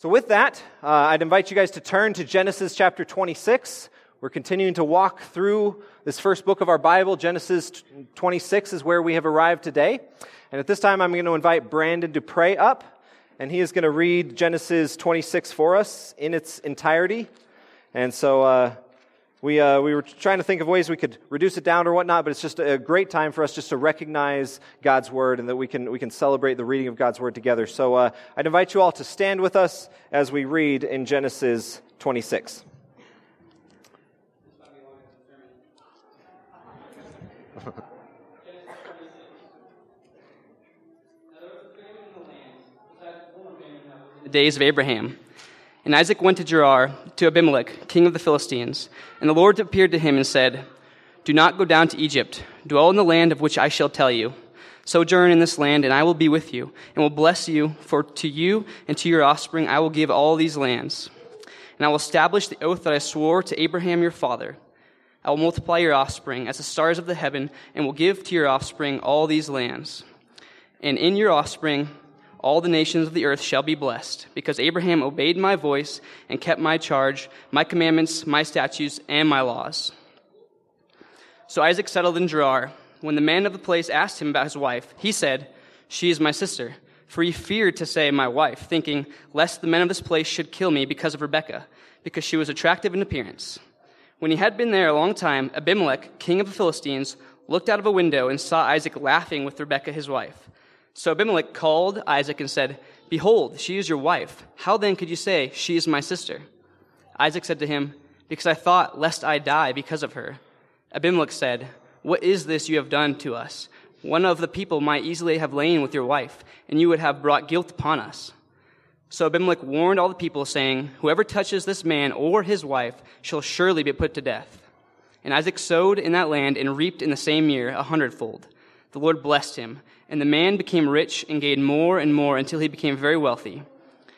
So, with that, uh, I'd invite you guys to turn to Genesis chapter 26. We're continuing to walk through this first book of our Bible. Genesis 26 is where we have arrived today. And at this time, I'm going to invite Brandon to pray up, and he is going to read Genesis 26 for us in its entirety. And so, uh, we, uh, we were trying to think of ways we could reduce it down or whatnot, but it's just a great time for us just to recognize God's Word and that we can, we can celebrate the reading of God's Word together. So uh, I'd invite you all to stand with us as we read in Genesis 26. the days of Abraham. And Isaac went to Gerar to Abimelech, king of the Philistines. And the Lord appeared to him and said, Do not go down to Egypt. Dwell in the land of which I shall tell you. Sojourn in this land, and I will be with you, and will bless you, for to you and to your offspring I will give all these lands. And I will establish the oath that I swore to Abraham your father. I will multiply your offspring as the stars of the heaven, and will give to your offspring all these lands. And in your offspring all the nations of the earth shall be blessed, because Abraham obeyed my voice and kept my charge, my commandments, my statutes, and my laws. So Isaac settled in Gerar. When the man of the place asked him about his wife, he said, She is my sister. For he feared to say, My wife, thinking, lest the men of this place should kill me because of Rebekah, because she was attractive in appearance. When he had been there a long time, Abimelech, king of the Philistines, looked out of a window and saw Isaac laughing with Rebekah his wife. So Abimelech called Isaac and said, Behold, she is your wife. How then could you say, She is my sister? Isaac said to him, Because I thought, lest I die because of her. Abimelech said, What is this you have done to us? One of the people might easily have lain with your wife, and you would have brought guilt upon us. So Abimelech warned all the people, saying, Whoever touches this man or his wife shall surely be put to death. And Isaac sowed in that land and reaped in the same year a hundredfold. The Lord blessed him and the man became rich and gained more and more until he became very wealthy.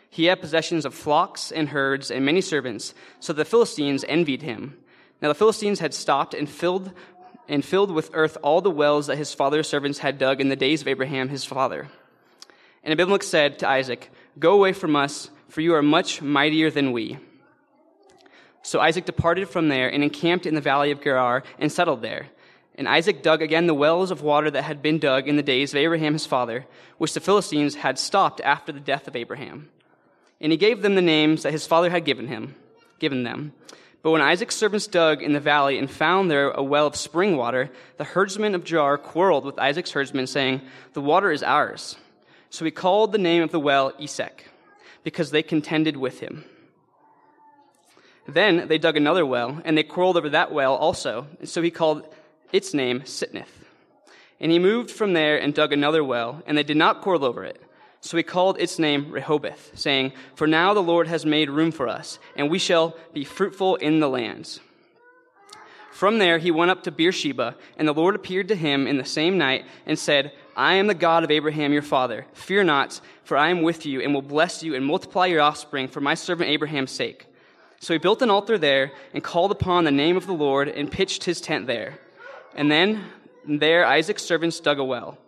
He had possessions of flocks and herds and many servants, so the Philistines envied him. Now the Philistines had stopped and filled and filled with earth all the wells that his father's servants had dug in the days of Abraham his father. And Abimelech said to Isaac, Go away from us, for you are much mightier than we. So Isaac departed from there and encamped in the valley of Gerar and settled there. And Isaac dug again the wells of water that had been dug in the days of Abraham his father, which the Philistines had stopped after the death of Abraham. And he gave them the names that his father had given him, given them. But when Isaac's servants dug in the valley and found there a well of spring water, the herdsmen of Gerar quarreled with Isaac's herdsmen, saying, The water is ours. So he called the name of the well Esek, because they contended with him. Then they dug another well, and they quarreled over that well also. And so he called its name Sitnah. And he moved from there and dug another well, and they did not quarrel over it. So he called its name Rehoboth, saying, For now the Lord has made room for us, and we shall be fruitful in the lands. From there he went up to Beersheba, and the Lord appeared to him in the same night and said, I am the God of Abraham your father. Fear not, for I am with you, and will bless you and multiply your offspring for my servant Abraham's sake. So he built an altar there and called upon the name of the Lord and pitched his tent there. And then there Isaac's servants dug a well.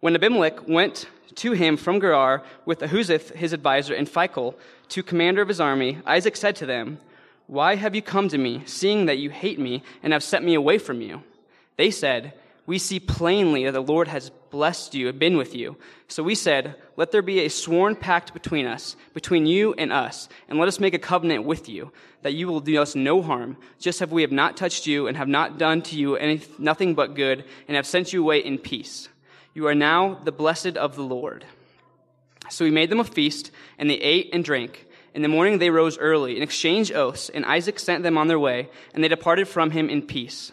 When Abimelech went to him from Gerar with Ahuzzath his advisor and Phicol to commander of his army, Isaac said to them, Why have you come to me, seeing that you hate me and have sent me away from you? They said, we see plainly that the Lord has blessed you and been with you. So we said, Let there be a sworn pact between us, between you and us, and let us make a covenant with you, that you will do us no harm, just as we have not touched you and have not done to you any, nothing but good, and have sent you away in peace. You are now the blessed of the Lord. So we made them a feast, and they ate and drank. In the morning they rose early and exchanged oaths, and Isaac sent them on their way, and they departed from him in peace.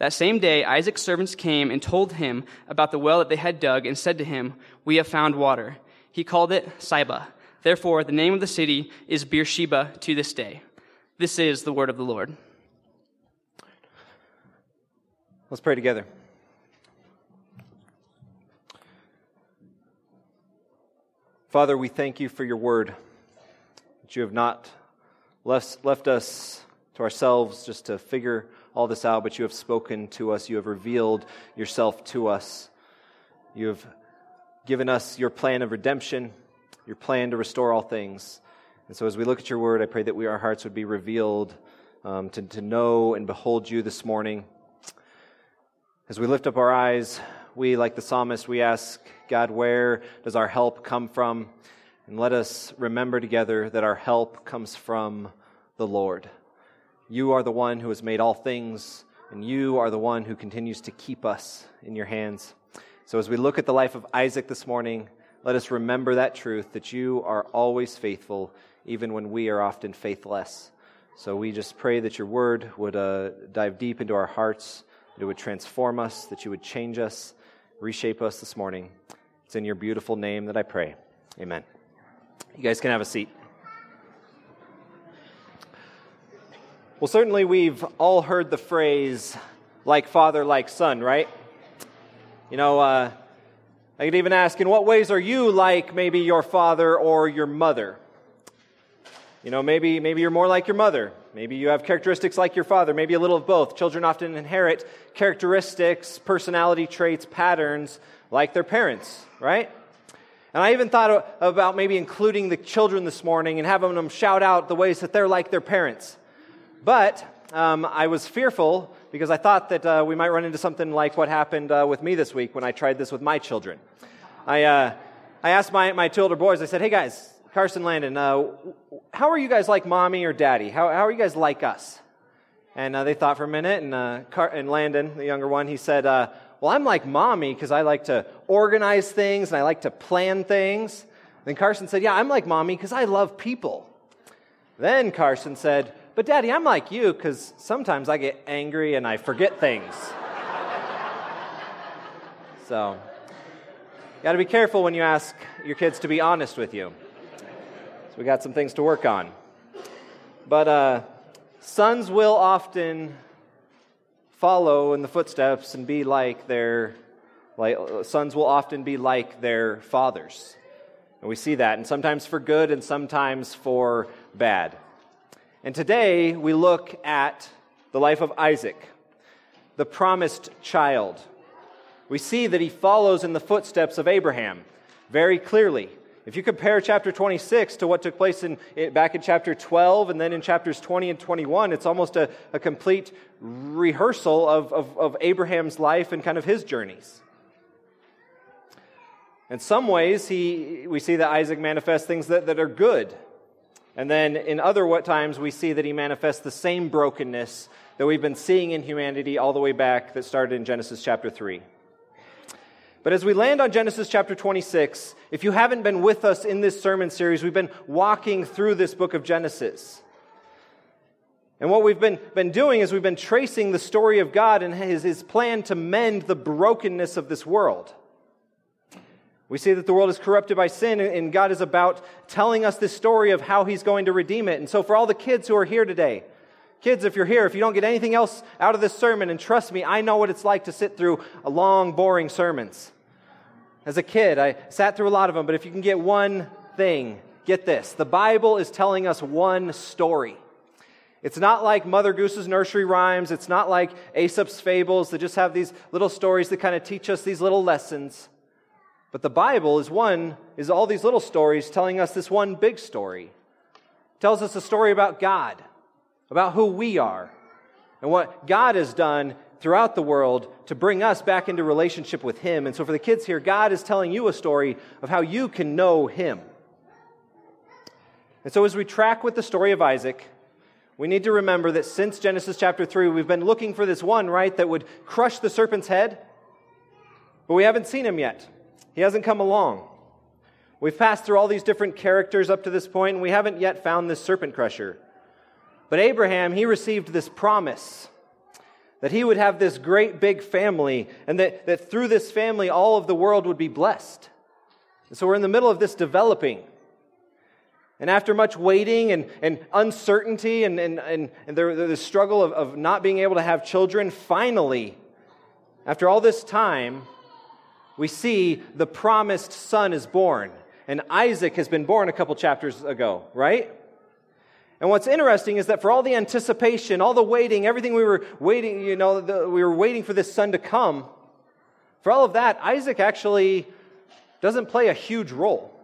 That same day, Isaac's servants came and told him about the well that they had dug and said to him, We have found water. He called it Shibah. Therefore, the name of the city is Beersheba to this day. This is the word of the Lord. Let's pray together. Father, we thank you for your word, that you have not left, left us to ourselves just to figure all this out, but you have spoken to us. You have revealed yourself to us. You have given us your plan of redemption, your plan to restore all things. And so, as we look at your word, I pray that we, our hearts would be revealed um, to, to know and behold you this morning. As we lift up our eyes, we, like the psalmist, we ask, God, where does our help come from? And let us remember together that our help comes from the Lord. You are the one who has made all things, and you are the one who continues to keep us in your hands. So, as we look at the life of Isaac this morning, let us remember that truth that you are always faithful, even when we are often faithless. So, we just pray that your word would uh, dive deep into our hearts, that it would transform us, that you would change us, reshape us this morning. It's in your beautiful name that I pray. Amen. You guys can have a seat. Well, certainly we've all heard the phrase, like father, like son, right? You know, uh, I could even ask, in what ways are you like maybe your father or your mother? You know, maybe, maybe you're more like your mother. Maybe you have characteristics like your father. Maybe a little of both. Children often inherit characteristics, personality traits, patterns like their parents, right? And I even thought about maybe including the children this morning and having them shout out the ways that they're like their parents. But um, I was fearful because I thought that uh, we might run into something like what happened uh, with me this week when I tried this with my children. I, uh, I asked my, my two older boys, I said, hey guys, Carson Landon, uh, how are you guys like mommy or daddy? How, how are you guys like us? And uh, they thought for a minute, and, uh, Car- and Landon, the younger one, he said, Well, I'm like mommy because I like to organize things and I like to plan things. Then Carson said, Yeah, I'm like mommy because I love people. Then Carson said, but, Daddy, I'm like you because sometimes I get angry and I forget things. so, you got to be careful when you ask your kids to be honest with you. So, we got some things to work on. But uh, sons will often follow in the footsteps and be like their like sons will often be like their fathers. And we see that, and sometimes for good and sometimes for bad. And today we look at the life of Isaac, the promised child. We see that he follows in the footsteps of Abraham very clearly. If you compare chapter 26 to what took place in, eh, back in chapter 12 and then in chapters 20 and 21, it's almost a, a complete rehearsal of, of, of Abraham's life and kind of his journeys. In some ways, he, we see that Isaac manifests things that, that are good and then in other times, we see that he manifests the same brokenness that we've been seeing in humanity all the way back that started in Genesis chapter 3. But as we land on Genesis chapter 26, if you haven't been with us in this sermon series, we've been walking through this book of Genesis. And what we've been, been doing is we've been tracing the story of God and his, his plan to mend the brokenness of this world. We see that the world is corrupted by sin, and God is about telling us this story of how He's going to redeem it. And so, for all the kids who are here today, kids, if you're here, if you don't get anything else out of this sermon, and trust me, I know what it's like to sit through long, boring sermons. As a kid, I sat through a lot of them, but if you can get one thing, get this the Bible is telling us one story. It's not like Mother Goose's nursery rhymes. It's not like Aesop's fables that just have these little stories that kind of teach us these little lessons. But the Bible is one, is all these little stories telling us this one big story. It tells us a story about God, about who we are, and what God has done throughout the world to bring us back into relationship with Him. And so for the kids here, God is telling you a story of how you can know Him. And so as we track with the story of Isaac, we need to remember that since Genesis chapter 3, we've been looking for this one, right, that would crush the serpent's head, but we haven't seen him yet. He hasn't come along. We've passed through all these different characters up to this point, and we haven't yet found this serpent crusher. But Abraham, he received this promise that he would have this great big family, and that, that through this family, all of the world would be blessed. And so we're in the middle of this developing. And after much waiting and, and uncertainty and, and, and, and the, the struggle of, of not being able to have children, finally, after all this time, we see the promised son is born. And Isaac has been born a couple chapters ago, right? And what's interesting is that for all the anticipation, all the waiting, everything we were waiting, you know, the, we were waiting for this son to come, for all of that, Isaac actually doesn't play a huge role.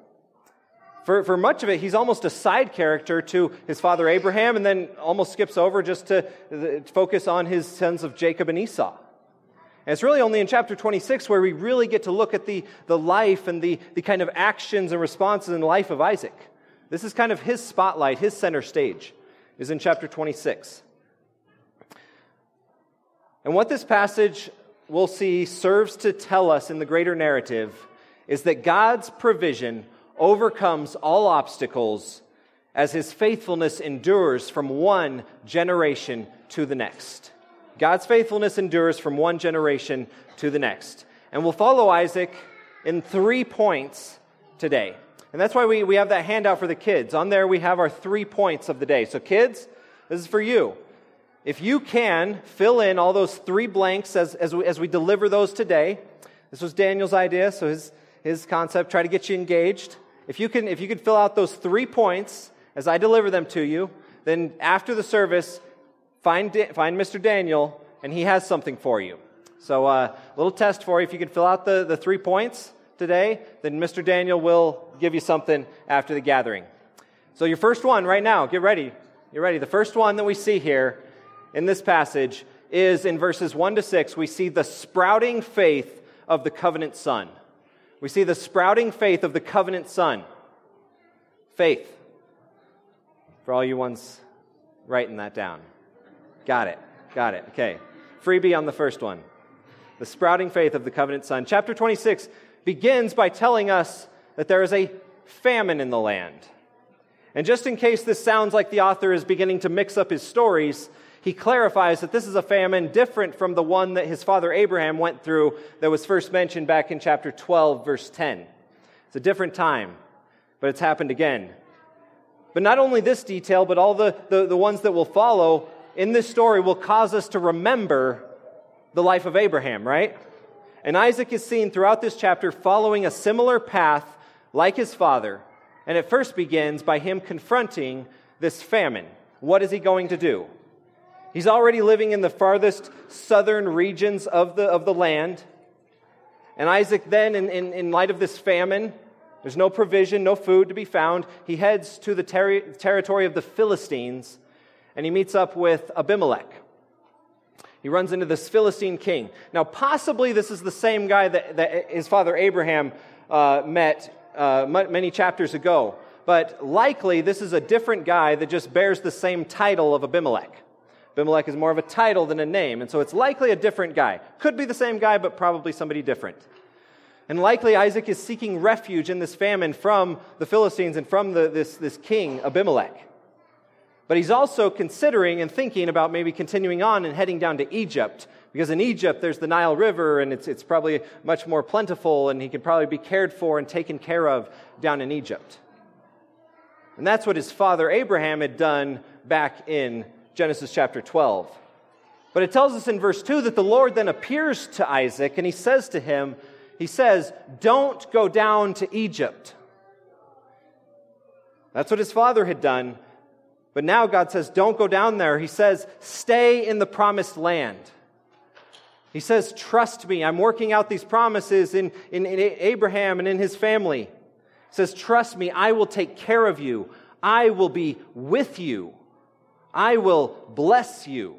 for, for much of it, he's almost a side character to his father Abraham and then almost skips over just to uh, focus on his sons of Jacob and Esau. And it's really only in chapter 26 where we really get to look at the, the life and the, the kind of actions and responses in the life of Isaac. This is kind of his spotlight, his center stage, is in chapter 26. And what this passage we'll see serves to tell us in the greater narrative is that God's provision overcomes all obstacles as his faithfulness endures from one generation to the next. God's faithfulness endures from one generation to the next. And we'll follow Isaac in three points today. And that's why we, we have that handout for the kids. On there, we have our three points of the day. So, kids, this is for you. If you can, fill in all those three blanks as, as, we, as we deliver those today. This was Daniel's idea, so his, his concept, try to get you engaged. If you, can, if you could fill out those three points as I deliver them to you, then after the service, find, find Mr. Daniel, and he has something for you. So, uh, a little test for you. If you can fill out the, the three points today, then Mr. Daniel will give you something after the gathering. So, your first one right now, get ready. You're ready. The first one that we see here in this passage is in verses 1 to 6, we see the sprouting faith of the covenant son. We see the sprouting faith of the covenant son. Faith. For all you ones writing that down. Got it. Got it. Okay. Freebie on the first one. The sprouting faith of the covenant son. Chapter 26 begins by telling us that there is a famine in the land. And just in case this sounds like the author is beginning to mix up his stories, he clarifies that this is a famine different from the one that his father Abraham went through that was first mentioned back in chapter 12, verse 10. It's a different time, but it's happened again. But not only this detail, but all the, the, the ones that will follow in this story will cause us to remember the life of Abraham, right? And Isaac is seen throughout this chapter following a similar path like his father. And it first begins by him confronting this famine. What is he going to do? He's already living in the farthest southern regions of the, of the land. And Isaac, then, in, in, in light of this famine, there's no provision, no food to be found. He heads to the ter- territory of the Philistines and he meets up with Abimelech. He runs into this Philistine king. Now, possibly this is the same guy that, that his father Abraham uh, met uh, many chapters ago, but likely this is a different guy that just bears the same title of Abimelech. Abimelech is more of a title than a name, and so it's likely a different guy. Could be the same guy, but probably somebody different. And likely Isaac is seeking refuge in this famine from the Philistines and from the, this, this king, Abimelech. But he's also considering and thinking about maybe continuing on and heading down to Egypt, because in Egypt there's the Nile River and it's, it's probably much more plentiful, and he could probably be cared for and taken care of down in Egypt. And that's what his father Abraham had done back in Genesis chapter 12. But it tells us in verse 2 that the Lord then appears to Isaac and he says to him, He says, Don't go down to Egypt. That's what his father had done. But now God says, Don't go down there. He says, Stay in the promised land. He says, Trust me. I'm working out these promises in, in, in Abraham and in his family. He says, Trust me. I will take care of you. I will be with you. I will bless you.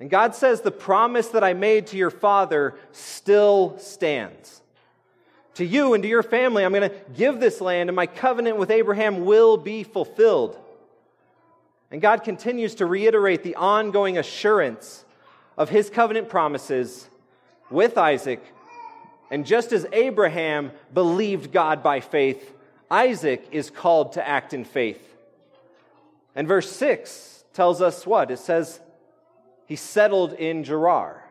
And God says, The promise that I made to your father still stands. To you and to your family, I'm going to give this land, and my covenant with Abraham will be fulfilled. And God continues to reiterate the ongoing assurance of his covenant promises with Isaac. And just as Abraham believed God by faith, Isaac is called to act in faith. And verse 6 tells us what? It says, he settled in Gerar.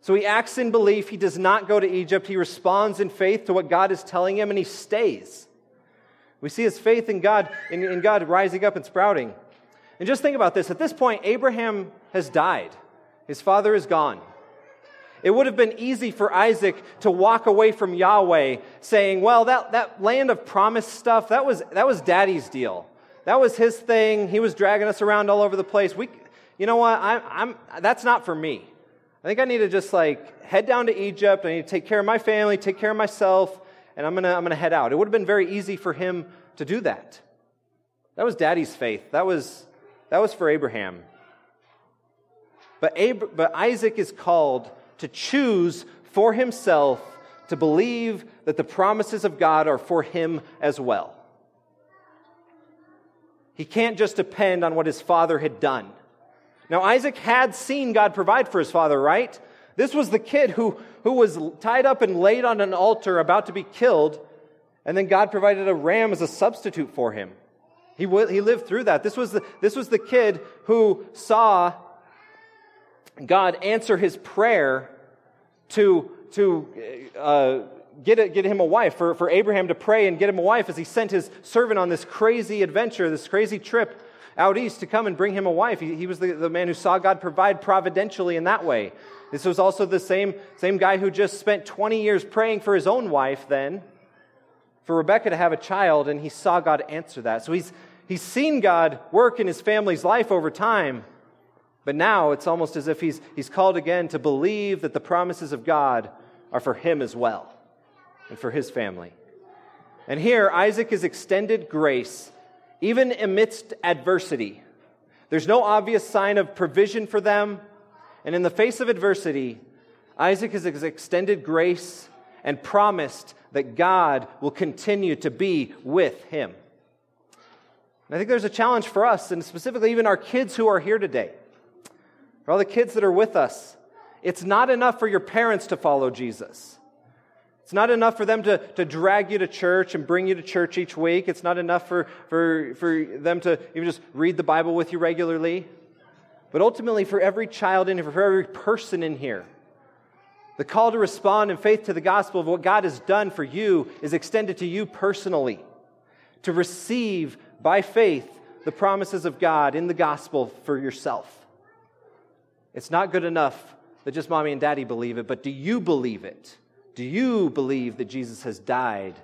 So he acts in belief. He does not go to Egypt. He responds in faith to what God is telling him, and he stays. We see his faith in God, in, in God rising up and sprouting. And just think about this. At this point, Abraham has died. His father is gone. It would have been easy for Isaac to walk away from Yahweh saying, well, that, that land of promise stuff, that was, that was daddy's deal. That was his thing. He was dragging us around all over the place. We, you know what? I, I'm, that's not for me. I think I need to just like head down to Egypt. I need to take care of my family, take care of myself, and I'm going to I'm going to head out. It would have been very easy for him to do that. That was daddy's faith. That was, that was for Abraham. But, Ab- but Isaac is called to choose for himself to believe that the promises of God are for him as well. He can't just depend on what his father had done. Now, Isaac had seen God provide for his father, right? This was the kid who, who was tied up and laid on an altar about to be killed, and then God provided a ram as a substitute for him. He, he lived through that. This was, the, this was the kid who saw God answer his prayer to, to uh, get, a, get him a wife, for, for Abraham to pray and get him a wife as he sent his servant on this crazy adventure, this crazy trip out east to come and bring him a wife. He, he was the, the man who saw God provide providentially in that way. This was also the same, same guy who just spent 20 years praying for his own wife then, for Rebecca to have a child, and he saw God answer that. So he's, he's seen God work in his family's life over time. But now it's almost as if he's, he's called again to believe that the promises of God are for him as well and for his family. And here, Isaac is extended grace even amidst adversity. There's no obvious sign of provision for them. And in the face of adversity, Isaac is extended grace and promised that God will continue to be with him. And I think there's a challenge for us, and specifically even our kids who are here today. For all the kids that are with us, it's not enough for your parents to follow Jesus. It's not enough for them to, to drag you to church and bring you to church each week. It's not enough for, for, for them to even just read the Bible with you regularly. But ultimately, for every child in here, for every person in here, the call to respond in faith to the gospel of what God has done for you is extended to you personally. To receive by faith the promises of God in the gospel for yourself. It's not good enough that just mommy and daddy believe it, but do you believe it? Do you believe that Jesus has died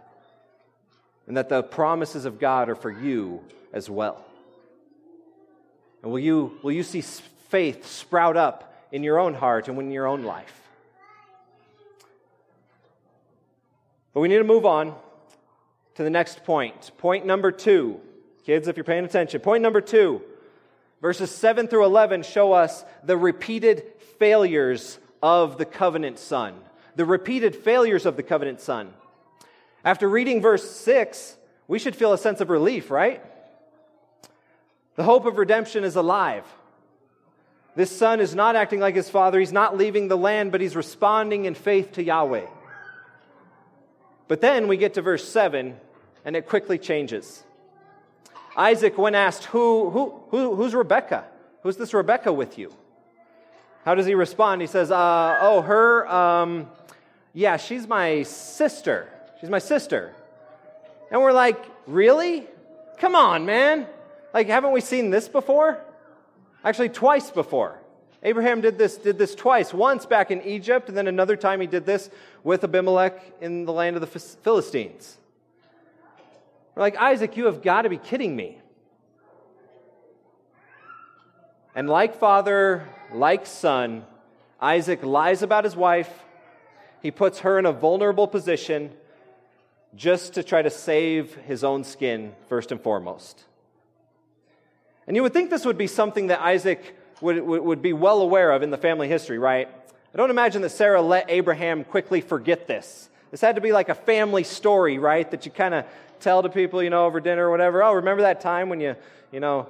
and that the promises of God are for you as well? And will you, will you see faith sprout up in your own heart and in your own life? But we need to move on to the next point. Point number two. Kids, if you're paying attention. Point number two. Verses 7 through 11 show us the repeated failures of the covenant son. The repeated failures of the covenant son. After reading verse 6, we should feel a sense of relief, right? The hope of redemption is alive. This son is not acting like his father. He's not leaving the land, but he's responding in faith to Yahweh. But then we get to verse 7, and it quickly changes. Isaac, when asked, who, who, who, Who's Rebecca? Who's this Rebecca with you? How does he respond? He says, uh, Oh, her, um, yeah, she's my sister. She's my sister. And we're like, Really? Come on, man. Like, haven't we seen this before? Actually, twice before. Abraham did this, did this twice. Once back in Egypt, and then another time he did this with Abimelech in the land of the Philistines. We're like, Isaac, you have got to be kidding me. And like father, like son, Isaac lies about his wife. He puts her in a vulnerable position just to try to save his own skin, first and foremost. And you would think this would be something that Isaac would, would, be well aware of in the family history, right? I don't imagine that Sarah let Abraham quickly forget this. This had to be like a family story, right? That you kind of tell to people, you know, over dinner or whatever. Oh, remember that time when you, you know,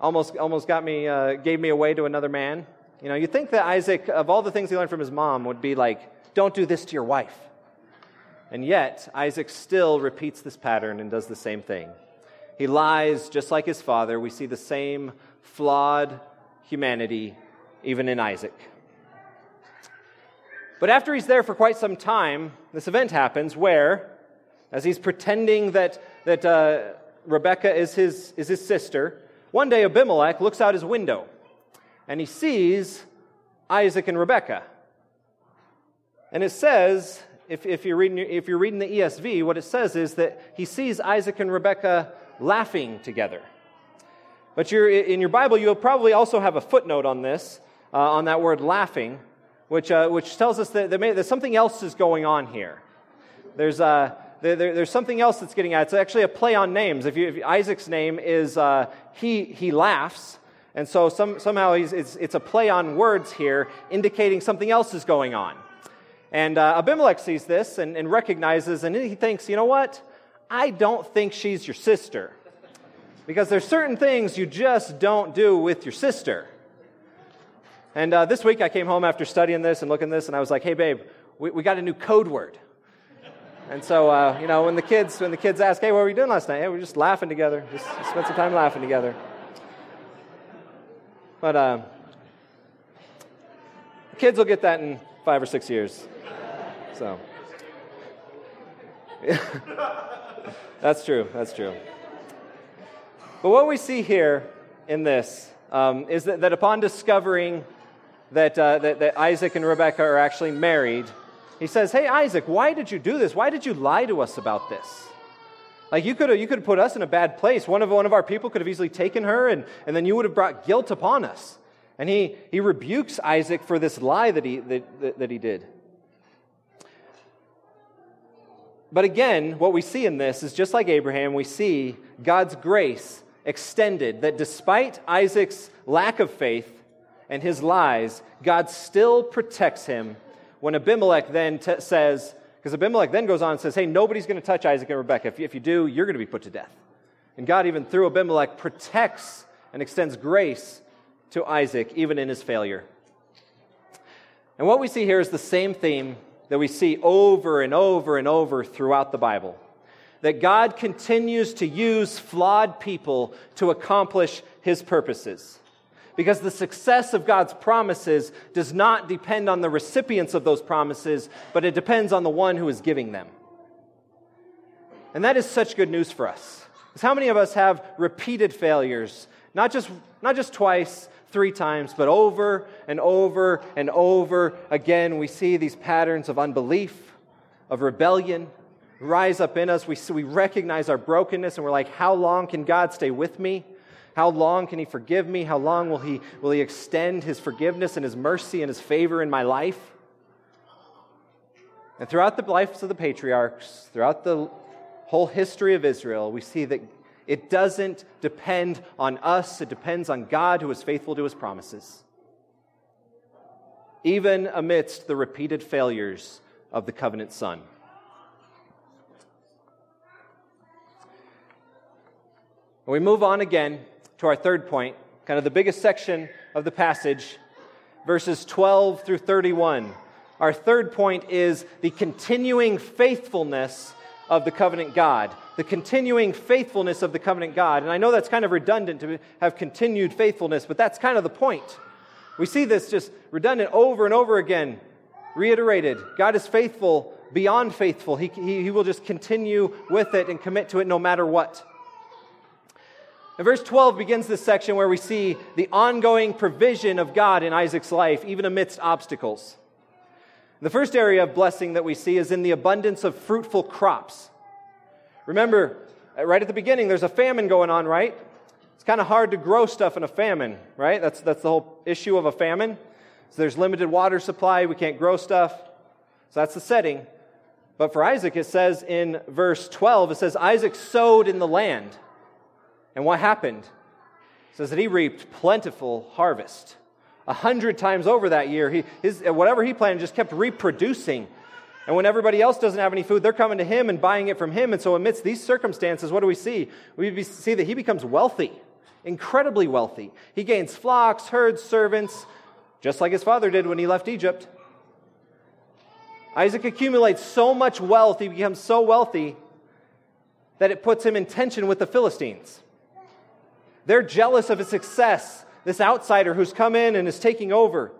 almost, almost got me, uh, gave me away to another man? You know, you think that Isaac, of all the things he learned from his mom, would be like, don't do this to your wife. And yet, Isaac still repeats this pattern and does the same thing. He lies just like his father. We see the same flawed humanity even in Isaac. But after he's there for quite some time, this event happens where, as he's pretending that, that uh, Rebecca is his, is his sister, one day Abimelech looks out his window and he sees Isaac and Rebecca. And it says, if, if, you're reading, if you're reading the ESV, what it says is that he sees Isaac and Rebecca laughing together. But in your Bible, you'll probably also have a footnote on this, uh, on that word laughing, which, uh, which tells us that, that, may, that, something else is going on here. There's, uh, there, there's something else that's getting at. It's actually a play on names. If, you, if Isaac's name is uh, he, he laughs, and so some, somehow it's, it's a play on words here, indicating something else is going on. And uh, Abimelech sees this and, and recognizes, and he thinks, you know what? I don't think she's your sister. Because there's certain things you just don't do with your sister. And uh, this week I came home after studying this and looking this, and I was like, hey, babe, we, we got a new code word. And so, uh, you know, when the kids when the kids ask, "Hey, what were you doing last night?" Hey, we were just laughing together. Just, just spent some time laughing together. But uh, kids will get that in five or six years. So, that's true. That's true. But what we see here in this um, is that, that, upon discovering that, uh, that, that Isaac and Rebekah are actually married, he says, Hey, Isaac, why did you do this? Why did you lie to us about this? Like, you could have you could put us in a bad place. One of, one of our people could have easily taken her, and, and then you would have brought guilt upon us. And he, he rebukes Isaac for this lie that he, that, that he did. But again, what we see in this is just like Abraham, we see God's grace extended, that despite Isaac's lack of faith and his lies, God still protects him when Abimelech then t- says, because Abimelech then goes on and says, hey, nobody's going to touch Isaac and Rebekah. If you, if you do, you're going to be put to death. And God, even through Abimelech, protects and extends grace to Isaac, even in his failure. And what we see here is the same theme that we see over and over and over throughout the Bible that God continues to use flawed people to accomplish his purposes. Because the success of God's promises does not depend on the recipients of those promises, but it depends on the one who is giving them. And that is such good news for us. Because how many of us have repeated failures? Not just, not just twice, three times, but over and over and over again, we see these patterns of unbelief, of rebellion rise up in us. We, we recognize our brokenness and we're like, how long can God stay with me? How long can He forgive me? How long will He, will he extend His forgiveness and His mercy and His favor in my life? And throughout the lives of the patriarchs, throughout the whole history of Israel, we see that it doesn't depend on us, it depends on God who is faithful to His promises. Even amidst the repeated failures of the covenant son. We move on again to our third point, kind of the biggest section of the passage, verses 12 through 31. Our third point is the continuing faithfulness of the covenant God. The continuing faithfulness of the covenant God. And I know that's kind of redundant to have continued faithfulness, but that's kind of the point. We see this just redundant over and over again, reiterated. God is faithful beyond faithful. He, he, he will just continue with it and commit to it no matter what. And verse 12 begins this section where we see the ongoing provision of God in Isaac's life, even amidst obstacles. The first area of blessing that we see is in the abundance of fruitful crops. Remember, uh, right at the beginning, there's a famine going on, right? It's kind of hard to grow stuff in a famine, right? That's, that's the whole issue of a famine. So there's limited water supply, we can't grow stuff. So that's the setting. But for Isaac, it says in verse 12, it says, Isaac sowed in the land. And what happened? It says that he reaped plentiful harvest. A hundred times over that year, he, his, uh, whatever he planted just kept reproducing. And when everybody else doesn't have any food, they're coming to him and buying it from him. And so, amidst these circumstances, what do we see? We see that he becomes wealthy, incredibly wealthy. He gains flocks, herds, servants, just like his father did when he left Egypt. Isaac accumulates so much wealth, he becomes so wealthy that it puts him in tension with the Philistines. They're jealous of his success, this outsider who's come in and is taking over.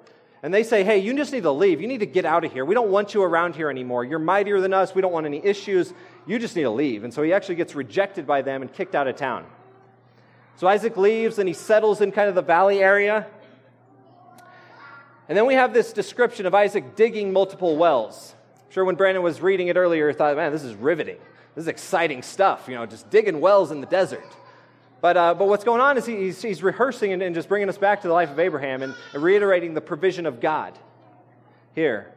And they say, hey, you just need to leave. You need to get out of here. We don't want you around here anymore. You're mightier than us. We don't want any issues. You just need to leave. And so he actually gets rejected by them and kicked out of town. So Isaac leaves and he settles in kind of the valley area. And then we have this description of Isaac digging multiple wells. I'm sure when Brandon was reading it earlier, he thought, man, this is riveting. This is exciting stuff, you know, just digging wells in the desert. But, uh, but what's going on is he's, he's rehearsing and, and, just bringing us back to the life of Abraham and, and reiterating the provision of God here.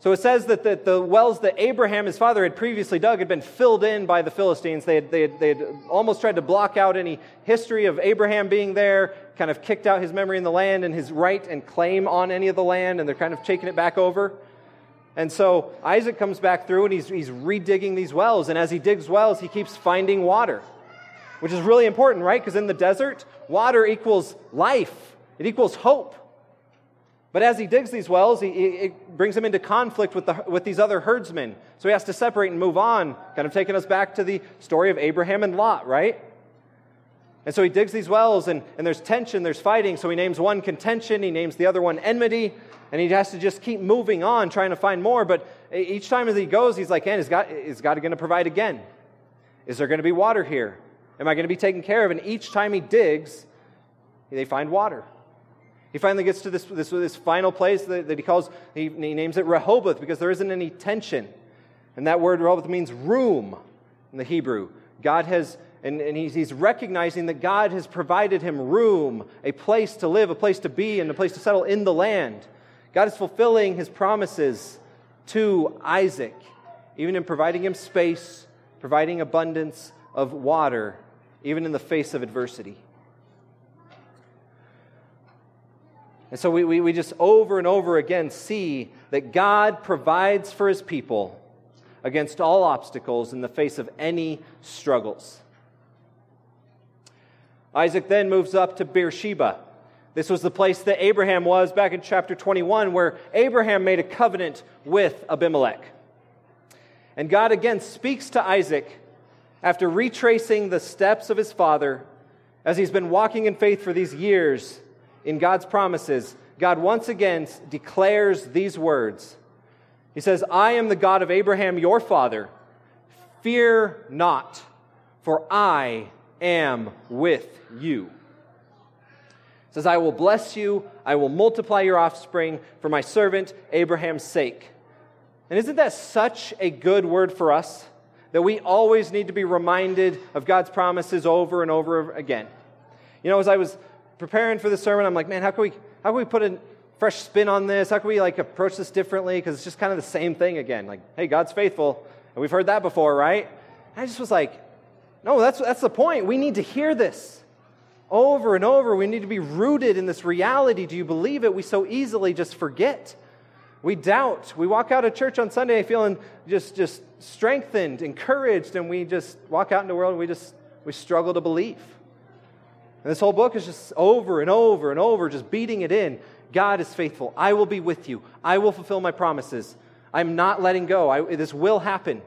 So it says that the, the, wells that Abraham, his father, had previously dug had been filled in by the Philistines. They had, they, had, they had almost tried to block out any history of Abraham being there, kind of kicked out his memory in the land and his right and claim on any of the land, and they're kind of taking it back over. And so Isaac comes back through and he's, he's redigging these wells. And as he digs wells, he keeps finding water, which is really important, right? Because in the desert, water equals life, it equals hope. But as he digs these wells, he, it brings him into conflict with, the, with these other herdsmen. So he has to separate and move on, kind of taking us back to the story of Abraham and Lot, right? And so he digs these wells, and, and there's tension, there's fighting. So he names one contention, he names the other one enmity, and he has to just keep moving on, trying to find more. But each time as he goes, he's like, man, is God, is God going to provide again? Is there going to be water here? Am I going to be taken care of? And each time he digs, they find water. He finally gets to this, this, this final place that, that he calls, he, he, names it Rehoboth because there isn't any tension. And that word Rehoboth means room in the Hebrew. God has, and, and he's, he's recognizing that God has provided him room, a place to live, a place to be, and a place to settle in the land. God is fulfilling his promises to Isaac, even in providing him space, providing abundance of water, even in the face of adversity. And so we, we, we just over and over again see that God provides for his people against all obstacles in the face of any struggles. Isaac then moves up to Beersheba. This was the place that Abraham was back in chapter 21, where Abraham made a covenant with Abimelech. And God again speaks to Isaac after retracing the steps of his father as he's been walking in faith for these years in God's promises, God once again declares these words. He says, I am the God of Abraham, your father. Fear not, for I am with you. Says, I will bless you, I will multiply your offspring for my servant Abraham's sake. And isn't that such a good word for us? That we always need to be reminded of God's promises over and over again. You know, as I was preparing for the sermon, I'm like, man, how can we, how can we put a fresh spin on this? How can we like approach this differently? Because it's just kind of the same thing again. Like, hey, God's faithful. And we've heard that before, right? And I just was like, no, that's, that's the point. We need to hear this over and over. We need to be rooted in this reality. Do you believe it? We so easily just forget. We doubt. We walk out of church on Sunday feeling just, just strengthened, encouraged, and we just walk out into the world and we just we struggle to believe. And this whole book is just over and over and over, just beating it in. God is faithful. I will be with you. I will fulfill my promises. I'm not letting go. I, this will happen.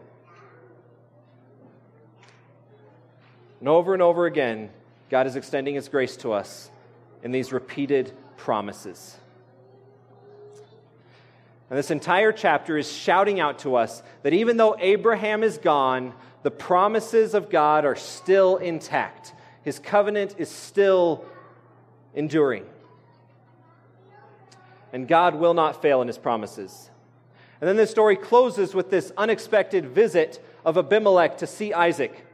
And over and over again, God is extending His grace to us in these repeated promises. And this entire chapter is shouting out to us that even though Abraham is gone, the promises of God are still intact. His covenant is still enduring. And God will not fail in his promises. And then this story closes with this unexpected visit of Abimelech to see Isaac.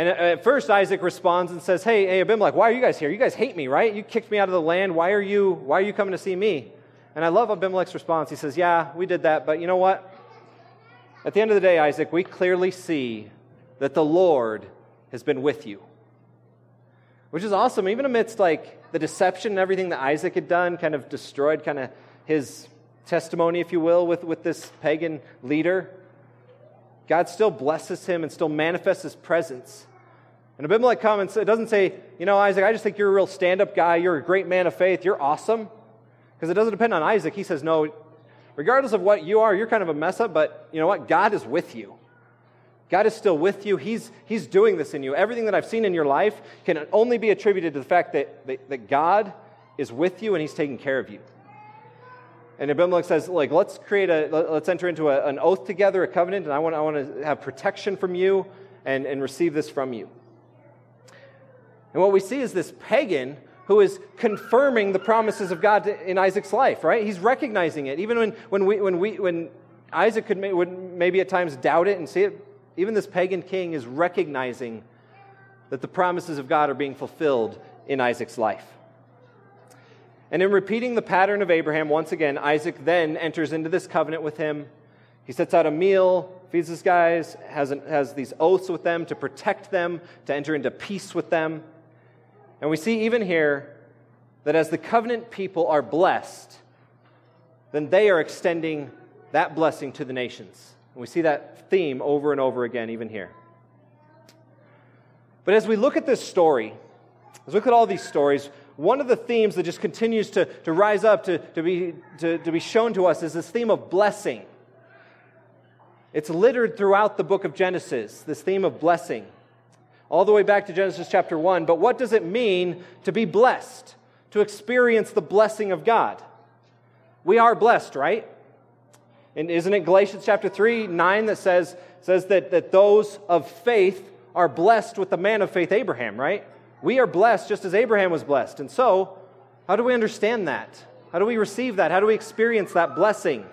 And uh, at first, Isaac responds and says, Hey, hey, Abimelech, why are you guys here? You guys hate me, right? You kicked me out of the land. Why are you, why are you coming to see me? And I love Abimelech's response. He says, Yeah, we did that, but you know what? At the end of the day, Isaac, we clearly see that the Lord has been with you. Which is awesome, even amidst like the deception and everything that Isaac had done, kind of destroyed kind of his testimony, if you will, with, with this pagan leader. God still blesses him and still manifests his presence. And Abimelech comments, it doesn't say, you know, Isaac, I just think you're a real stand up guy. You're a great man of faith. You're awesome. Because it doesn't depend on Isaac. He says, no, regardless of what you are, you're kind of a mess up, but you know what? God is with you. God is still with you. He's, he's doing this in you. Everything that I've seen in your life can only be attributed to the fact that, that, that God is with you and He's taking care of you. And Abimelech says, like, let's create a, let's enter into a, an oath together, a covenant, and I want, I want to have protection from you and, and receive this from you. And what we see is this pagan who is confirming the promises of God in Isaac's life, right? He's recognizing it. Even when, when, we, when, we, when Isaac could, would maybe at times doubt it and see it, even this pagan king is recognizing that the promises of God are being fulfilled in Isaac's life. And in repeating the pattern of Abraham, once again, Isaac then enters into this covenant with him. He sets out a meal, feeds his guys, has, an, has these oaths with them to protect them, to enter into peace with them. And we see even here that as the covenant people are blessed, then they are extending that blessing to the nations. And we see that theme over and over again, even here. But as we look at this story, as we look at all these stories, one of the themes that just continues to, to rise up, to, to, be, to, to be shown to us, is this theme of blessing. It's littered throughout the book of Genesis, this theme of blessing, all the way back to Genesis chapter 1. But what does it mean to be blessed, to experience the blessing of God? We are blessed, right? And isn't it Galatians chapter 3, 9 that says, says that, that those of faith are blessed with the man of faith, Abraham, right? We are blessed just as Abraham was blessed. And so, how do we understand that? How do we receive that? How do we experience that blessing?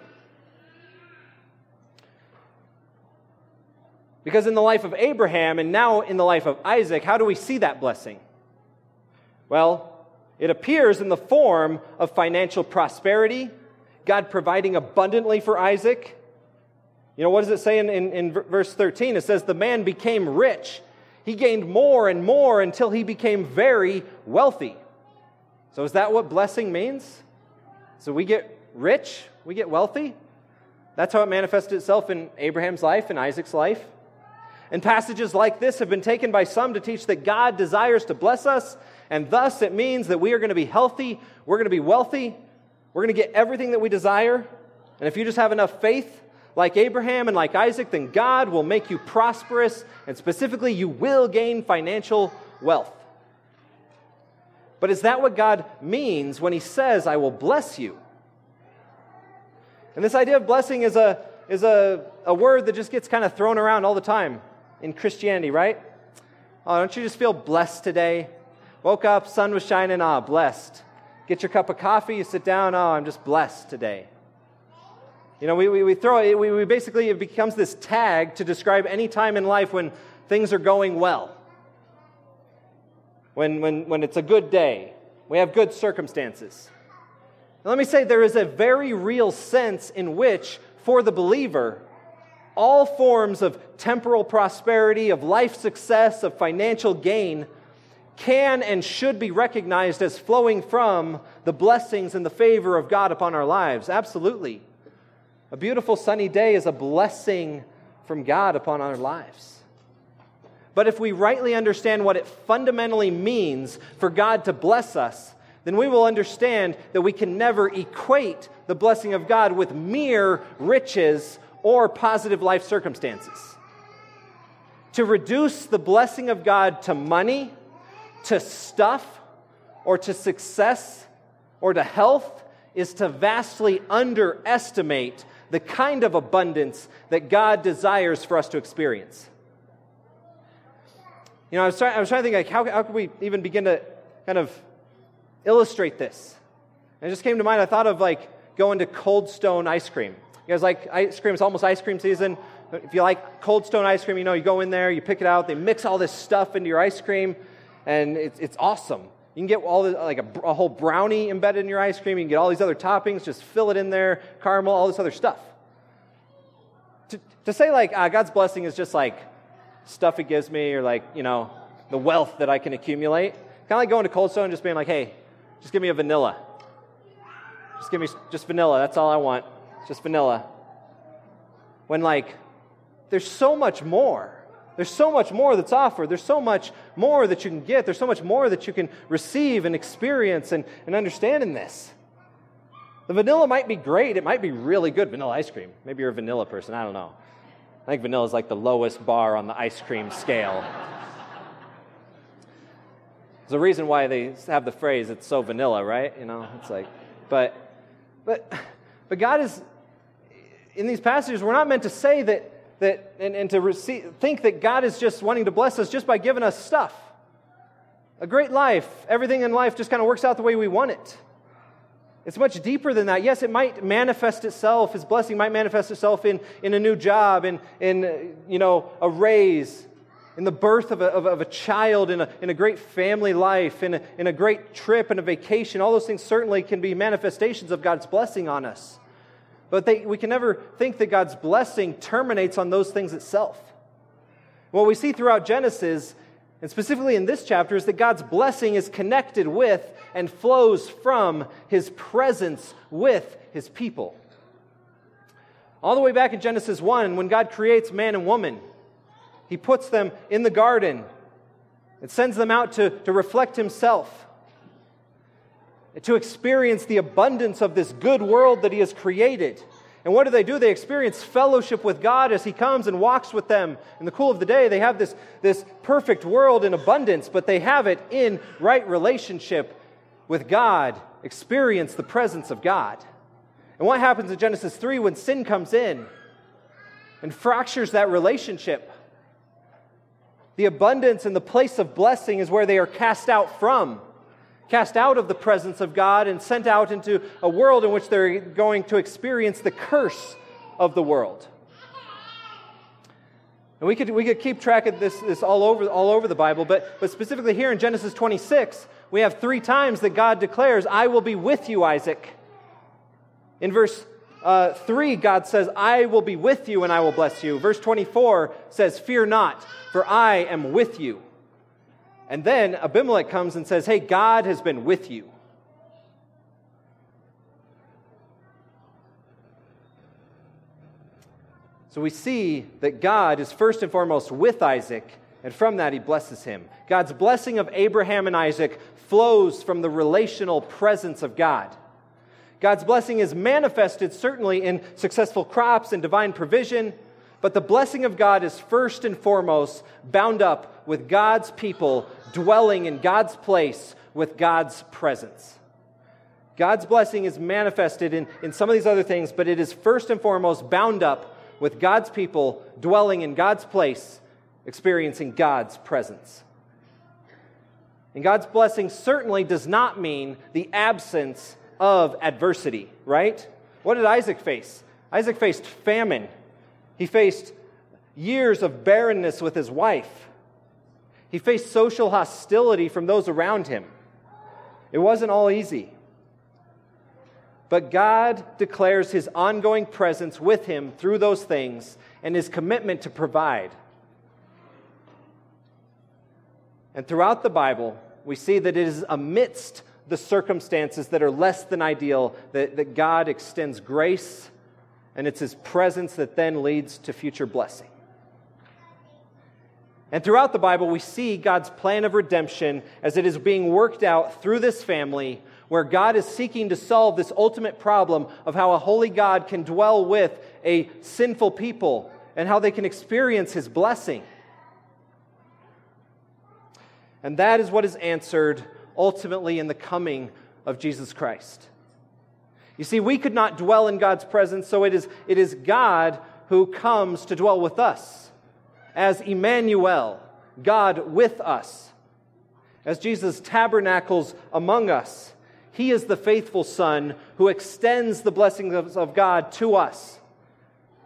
Because in the life of Abraham and now in the life of Isaac, how do we see that blessing? Well, it appears in the form of financial prosperity, God providing abundantly for Isaac. You know, what does it say in, in, in verse 13? It says, The man became rich he gained more and more until he became very wealthy. So, is that what blessing means? So, we get rich, we get wealthy. That's how it manifested itself in Abraham's life and Isaac's life. And passages like this have been taken by some to teach that God desires to bless us, and thus it means that we are going to be healthy, we're going to be wealthy, we're going to get everything that we desire. And if you just have enough faith like Abraham and like Isaac, then God will make you prosperous, and specifically, you will gain financial wealth. But is that what God means when He says, I will bless you? And this idea of blessing is a, is a, a word that just gets kind of thrown around all the time in Christianity, right? Oh, don't you just feel blessed today? Woke up, sun was shining, ah, blessed. Get your cup of coffee, you sit down, oh, I'm just blessed today. You know, we, we, we throw it, we, we basically, it becomes this tag to describe any time in life when things are going well. When, when, when it's a good day, we have good circumstances. Now, let me say there is a very real sense in which, for the believer, all forms of temporal prosperity, of life success, of financial gain can and should be recognized as flowing from the blessings and the favor of God upon our lives. Absolutely. A beautiful sunny day is a blessing from God upon our lives. But if we rightly understand what it fundamentally means for God to bless us, then we will understand that we can never equate the blessing of God with mere riches or positive life circumstances. To reduce the blessing of God to money, to stuff, or to success, or to health is to vastly underestimate the kind of abundance that God desires for us to experience. You know, I was trying, I was trying to think, like, how, how could we even begin to kind of illustrate this? And it just came to mind, I thought of like going to Cold Stone ice cream. You guys like ice cream? It's almost ice cream season. If you like Cold Stone ice cream, you know, you go in there, you pick it out, they mix all this stuff into your ice cream, and it's, it's awesome. You can get all the, like a, a, whole brownie embedded in your ice cream. You can get all these other toppings, just fill it in there, caramel, all this other stuff. To, to say like ah, God's blessing is just like stuff He gives me, or like you know the wealth that I can accumulate. Kind of like going to Cold Stone and just being like, hey, just give me a vanilla. Just give me just vanilla. That's all I want. Just vanilla. When like there's so much more. There's so much more that's offered. There's so much more that you can get. There's so much more that you can receive and experience and, and understand in this. The vanilla might be great. It might be really good vanilla ice cream. Maybe you're a vanilla person. I don't know. I think vanilla is like the lowest bar on the ice cream scale. There's a reason why they have the phrase, it's so vanilla, right? You know, it's like, but, but, but God is, in these passages, we're not meant to say that that, and, and to receive, think that God is just wanting to bless us just by giving us stuff. A great life, everything in life just kind of works out the way we want it. It's much deeper than that. Yes, it might manifest itself, his blessing might manifest itself in, in a new job, in, in you know, a raise, in the birth of a, of, of a child, in a, in a great family life, in a, in a great trip and a vacation. All those things certainly can be manifestations of God's blessing on us. But they, we can never think that God's blessing terminates on those things itself. What we see throughout Genesis, and specifically in this chapter, is that God's blessing is connected with and flows from his presence with his people. All the way back in Genesis 1, when God creates man and woman, he puts them in the garden and sends them out to, to reflect himself, to experience the abundance of this good world that he has created. And what do they do? They experience fellowship with God as He comes and walks with them. In the cool of the day, they have this, this perfect world in abundance, but they have it in right relationship with God, experience the presence of God. And what happens in Genesis 3 when sin comes in and fractures that relationship? The abundance and the place of blessing is where they are cast out from, cast out of the presence of God and sent out into a world in which they're going to experience the curse of the world. And we could, we could keep track of this, this all, over, all over the Bible, but, but specifically here in Genesis 26, we have three times that God declares, I will be with you, Isaac. In verse uh, 3, God says, I will be with you and I will bless you. Verse 24 says, Fear not, for I am with you. And then Abimelech comes and says, Hey, God has been with you. So we see that God is first and foremost with Isaac, and from that he blesses him. God's blessing of Abraham and Isaac flows from the relational presence of God. God's blessing is manifested certainly in successful crops and divine provision, but the blessing of God is first and foremost bound up with God's people dwelling in God's place with God's presence. God's blessing is manifested in, in some of these other things, but it is first and foremost bound up with God's people dwelling in God's place, experiencing God's presence. And God's blessing certainly does not mean the absence of adversity, right? What did Isaac face? Isaac faced famine. He faced years of barrenness with his wife. He faced social hostility from those around him. It wasn't all easy. But God declares his ongoing presence with him through those things and his commitment to provide. And throughout the Bible, we see that it is amidst the circumstances that are less than ideal that, that God extends grace, and it's his presence that then leads to future blessing. And throughout the Bible, we see God's plan of redemption as it is being worked out through this family where God is seeking to solve this ultimate problem of how a holy God can dwell with a sinful people and how they can experience his blessing. And that is what is answered ultimately in the coming of Jesus Christ. You see, we could not dwell in God's presence, so it is, it is God who comes to dwell with us as Emmanuel, God with us, as Jesus tabernacles among us. He is the faithful Son who extends the blessings of God to us.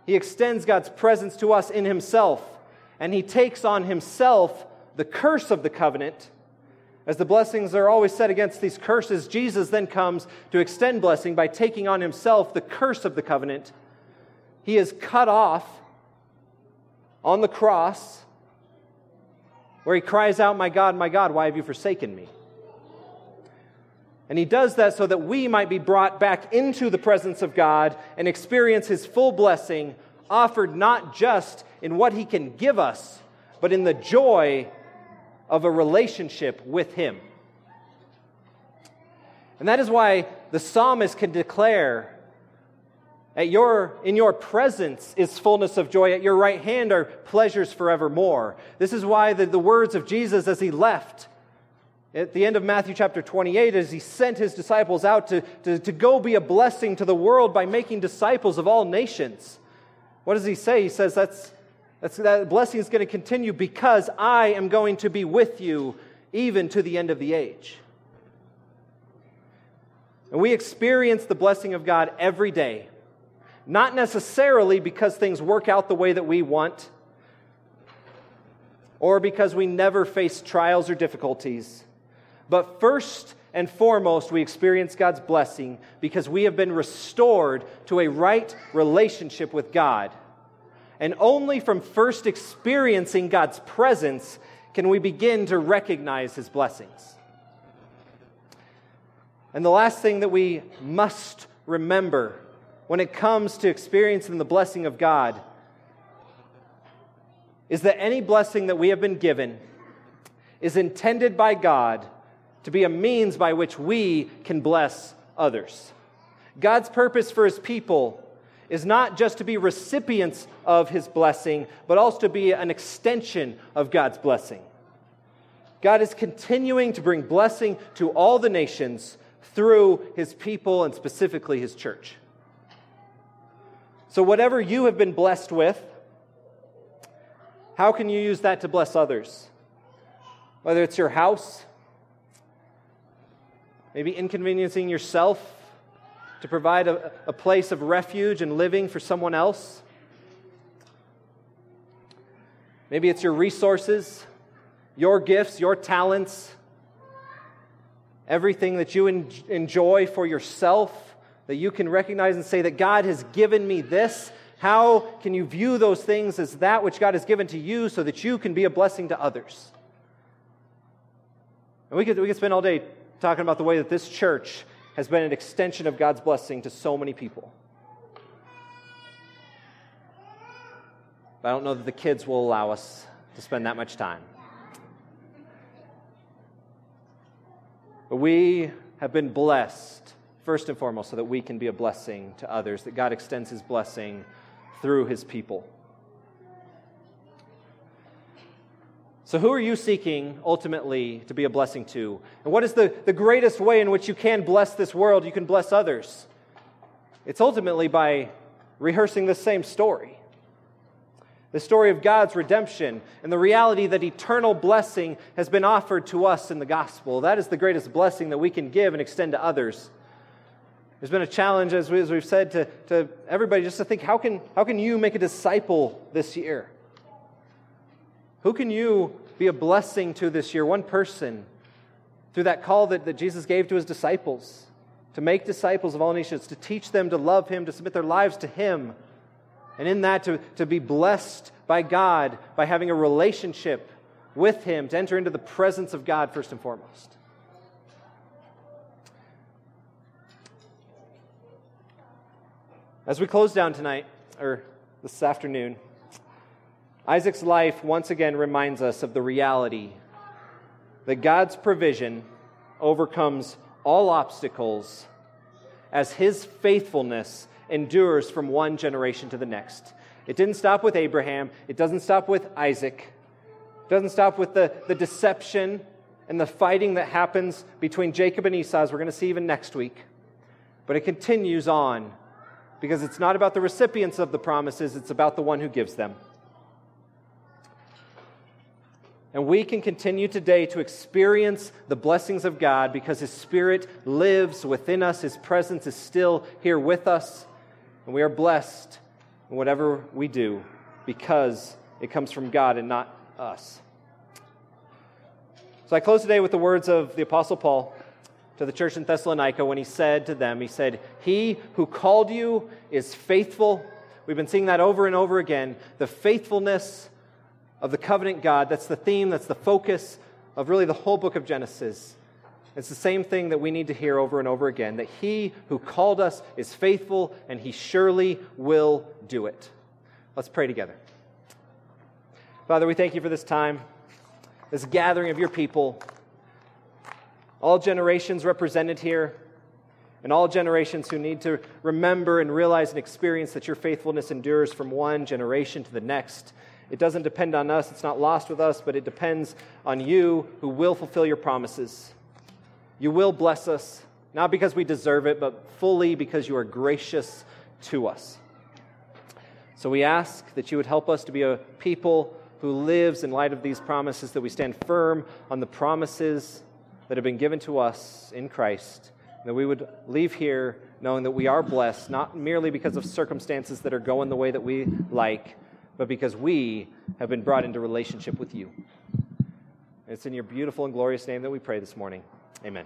He extends God's presence to us in Himself, and He takes on Himself the curse of the covenant. As the blessings are always set against these curses, Jesus then comes to extend blessing by taking on Himself the curse of the covenant. He is cut off on the cross where He cries out, My God, my God, why have you forsaken me? And he does that so that we might be brought back into the presence of God and experience his full blessing, offered not just in what he can give us, but in the joy of a relationship with him. And that is why the psalmist can declare, at your, in your presence is fullness of joy. At your right hand are pleasures forevermore. This is why the, the words of Jesus as he left at the end of Matthew chapter 28, as he sent his disciples out to, to, to go be a blessing to the world by making disciples of all nations, what does he say? He says, That's, that's, that blessing is going to continue because I am going to be with you even to the end of the age. And we experience the blessing of God every day, not necessarily because things work out the way that we want or because we never face trials or difficulties. But first and foremost, we experience God's blessing because we have been restored to a right relationship with God. And only from first experiencing God's presence can we begin to recognize his blessings. And the last thing that we must remember when it comes to experiencing the blessing of God is that any blessing that we have been given is intended by God to be a means by which we can bless others. God's purpose for his people is not just to be recipients of his blessing, but also to be an extension of God's blessing. God is continuing to bring blessing to all the nations through his people and specifically his church. So, whatever you have been blessed with, how can you use that to bless others? Whether it's your house, maybe inconveniencing yourself to provide a, a place of refuge and living for someone else. Maybe it's your resources, your gifts, your talents, everything that you en- enjoy for yourself, that you can recognize and say that God has given me this. How can you view those things as that which God has given to you so that you can be a blessing to others? And we could, we could spend all day talking about the way that this church has been an extension of God's blessing to so many people. But I don't know that the kids will allow us to spend that much time. But we have been blessed, first and foremost, so that we can be a blessing to others, that God extends his blessing through his people. So, who are you seeking ultimately to be a blessing to? And what is the, the greatest way in which you can bless this world, you can bless others? It's ultimately by rehearsing the same story the story of God's redemption and the reality that eternal blessing has been offered to us in the gospel. That is the greatest blessing that we can give and extend to others. There's been a challenge, as, we, have said, to, to everybody just to think how can, how can you make a disciple this year? Who can you be a blessing to this year? One person through that call that, that Jesus gave to his disciples to make disciples of all nations, to teach them to love him, to submit their lives to him. And in that, to, to be blessed by God by having a relationship with him, to enter into the presence of God first and foremost. As we close down tonight, or this afternoon, Isaac's life once again reminds us of the reality that God's provision overcomes all obstacles as his faithfulness endures from one generation to the next. It didn't stop with Abraham, it doesn't stop with Isaac, it doesn't stop with the, the deception and the fighting that happens between Jacob and Esau, as we're going to see even next week. But it continues on because it's not about the recipients of the promises, it's about the one who gives them. And we can continue today to experience the blessings of God because His Spirit lives within us. His presence is still here with us. And we are blessed in whatever we do because it comes from God and not us. So I close today with the words of the Apostle Paul to the church in Thessalonica when he said to them, He said, He who called you is faithful. We've been seeing that over and over again. The faithfulness of the covenant God. That's the theme, that's the focus of really the whole book of Genesis. It's the same thing that we need to hear over and over again that he who called us is faithful and he surely will do it. Let's pray together. Father, we thank you for this time, this gathering of your people, all generations represented here, and all generations who need to remember and realize and experience that your faithfulness endures from one generation to the next. It doesn't depend on us, it's not lost with us, but it depends on you who will fulfill your promises. You will bless us, not because we deserve it, but fully because you are gracious to us. So we ask that you would help us to be a people who lives in light of these promises, that we stand firm on the promises that have been given to us in Christ, that we would leave here knowing that we are blessed, not merely because of circumstances that are going the way that we like but because we have been brought into relationship with you. It's in your beautiful and glorious name that we pray this morning. Amen.